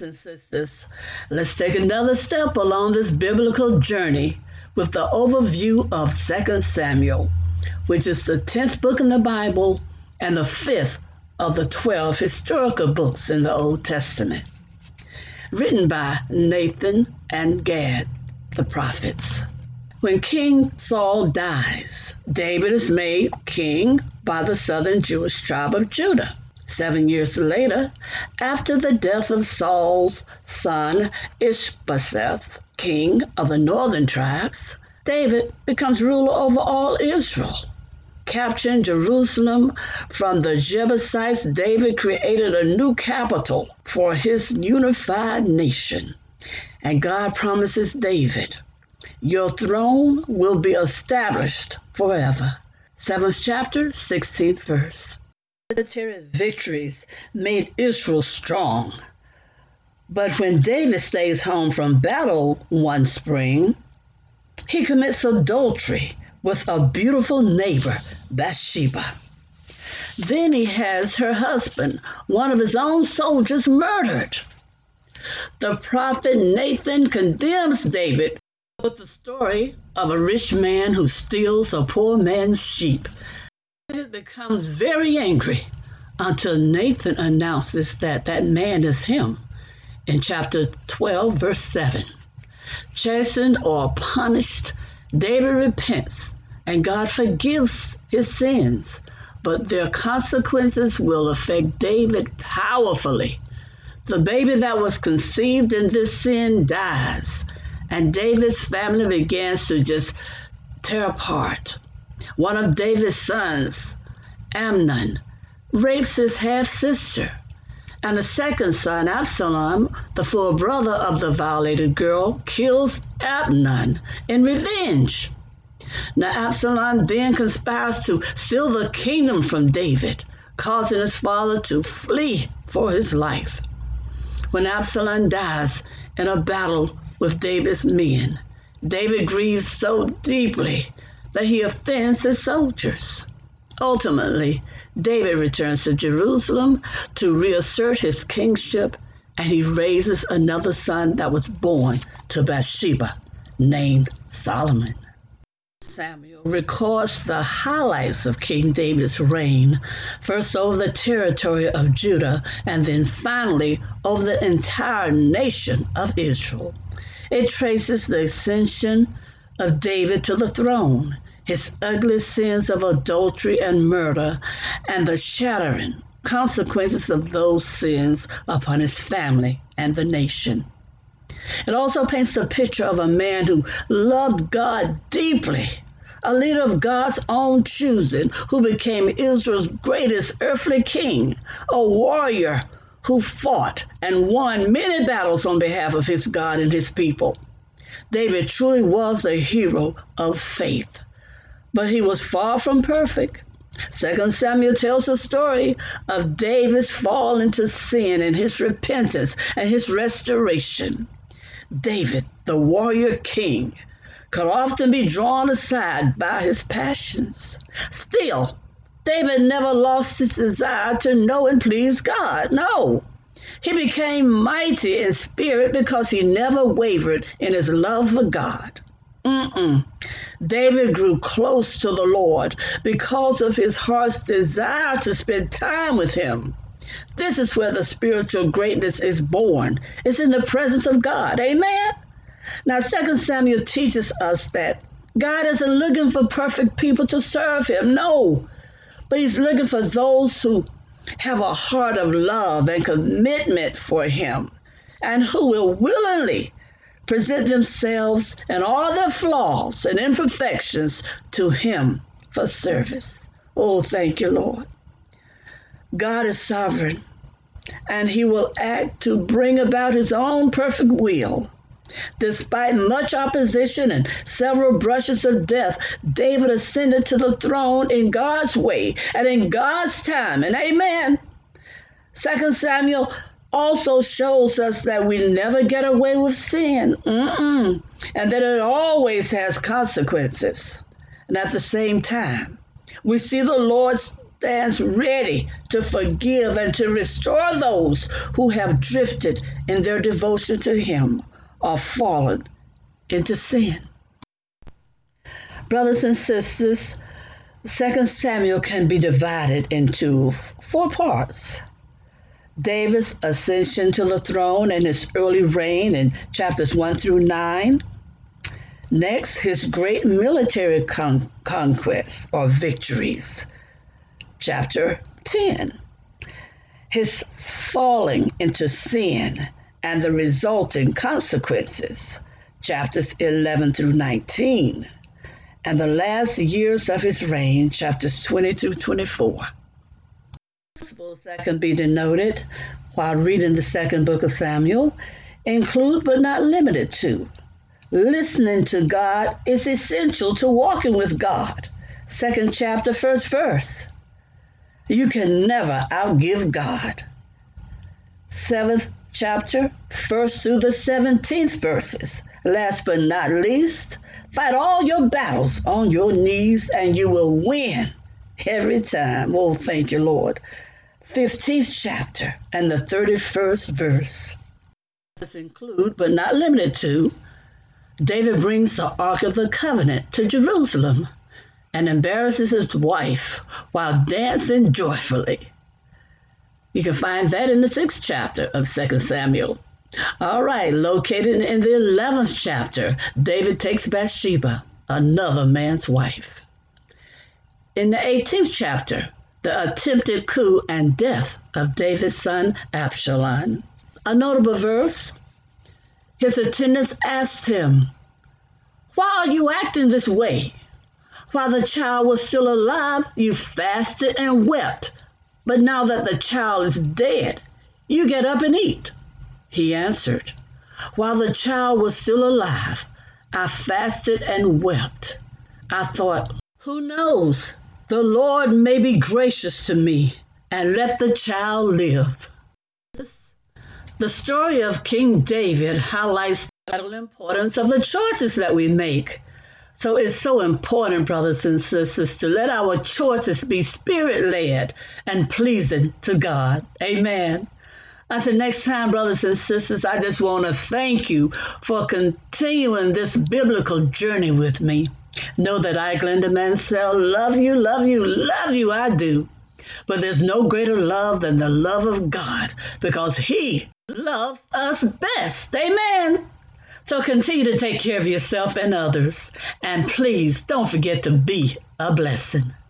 and sisters, let's take another step along this biblical journey with the overview of 2 Samuel, which is the 10th book in the Bible and the fifth of the 12 historical books in the Old Testament, written by Nathan and Gad, the prophets. When King Saul dies, David is made king by the southern Jewish tribe of Judah. Seven years later, after the death of Saul's son Ishbosheth, king of the northern tribes, David becomes ruler over all Israel. Capturing Jerusalem from the Jebusites, David created a new capital for his unified nation. And God promises David, Your throne will be established forever. Seventh chapter, 16th verse military victories made Israel strong. But when David stays home from battle one spring, he commits adultery with a beautiful neighbor, Bathsheba. Then he has her husband, one of his own soldiers, murdered. The prophet Nathan condemns David with the story of a rich man who steals a poor man's sheep David becomes very angry until Nathan announces that that man is him in chapter 12, verse 7. Chastened or punished, David repents and God forgives his sins, but their consequences will affect David powerfully. The baby that was conceived in this sin dies, and David's family begins to just tear apart. One of David's sons, Amnon, rapes his half sister. And the second son, Absalom, the full brother of the violated girl, kills Amnon in revenge. Now, Absalom then conspires to steal the kingdom from David, causing his father to flee for his life. When Absalom dies in a battle with David's men, David grieves so deeply that he offends his soldiers. Ultimately, David returns to Jerusalem to reassert his kingship, and he raises another son that was born to Bathsheba, named Solomon. Samuel records the highlights of King David's reign, first over the territory of Judah, and then finally over the entire nation of Israel. It traces the ascension of David to the throne, his ugly sins of adultery and murder, and the shattering consequences of those sins upon his family and the nation. It also paints the picture of a man who loved God deeply, a leader of God's own choosing, who became Israel's greatest earthly king, a warrior who fought and won many battles on behalf of his God and his people. David truly was a hero of faith, but he was far from perfect. Second Samuel tells the story of David's fall into sin and his repentance and his restoration. David, the warrior king, could often be drawn aside by his passions. Still, David never lost his desire to know and please God. No. He became mighty in spirit because he never wavered in his love for God. Mm-mm. David grew close to the Lord because of his heart's desire to spend time with him. This is where the spiritual greatness is born. It's in the presence of God. Amen. Now, Second Samuel teaches us that God isn't looking for perfect people to serve him. No. But he's looking for those who have a heart of love and commitment for Him, and who will willingly present themselves and all their flaws and imperfections to Him for service. Oh, thank you, Lord. God is sovereign, and He will act to bring about His own perfect will. Despite much opposition and several brushes of death, David ascended to the throne in God's way and in God's time. And amen. Second Samuel also shows us that we never get away with sin, Mm-mm. and that it always has consequences. And at the same time, we see the Lord stands ready to forgive and to restore those who have drifted in their devotion to Him or fallen into sin. Brothers and sisters, 2 Samuel can be divided into four parts. David's ascension to the throne and his early reign in chapters 1 through 9. Next, his great military con- conquests or victories, chapter 10. His falling into sin and the resulting consequences, chapters 11 through 19. And the last years of his reign, chapters 20 through 24 principles that can be denoted while reading the second book of Samuel include but not limited to listening to God is essential to walking with God. Second chapter, first verse. You can never outgive God. Seventh chapter, first through the 17th verses. Last but not least, fight all your battles on your knees and you will win every time. Oh, thank you, Lord. 15th chapter and the 31st verse. This include, but not limited to, David brings the Ark of the Covenant to Jerusalem and embarrasses his wife while dancing joyfully. You can find that in the sixth chapter of 2 Samuel. All right, located in the 11th chapter, David takes Bathsheba, another man's wife. In the 18th chapter, the attempted coup and death of David's son Absalom. A notable verse his attendants asked him, Why are you acting this way? While the child was still alive, you fasted and wept, but now that the child is dead, you get up and eat. He answered, While the child was still alive, I fasted and wept. I thought, Who knows? The Lord may be gracious to me and let the child live. The story of King David highlights the importance of the choices that we make. So it's so important, brothers and sisters, to let our choices be spirit led and pleasing to God. Amen. Until next time, brothers and sisters, I just want to thank you for continuing this biblical journey with me. Know that I, Glenda Mansell, love you, love you, love you, I do. But there's no greater love than the love of God because He loves us best. Amen. So continue to take care of yourself and others. And please don't forget to be a blessing.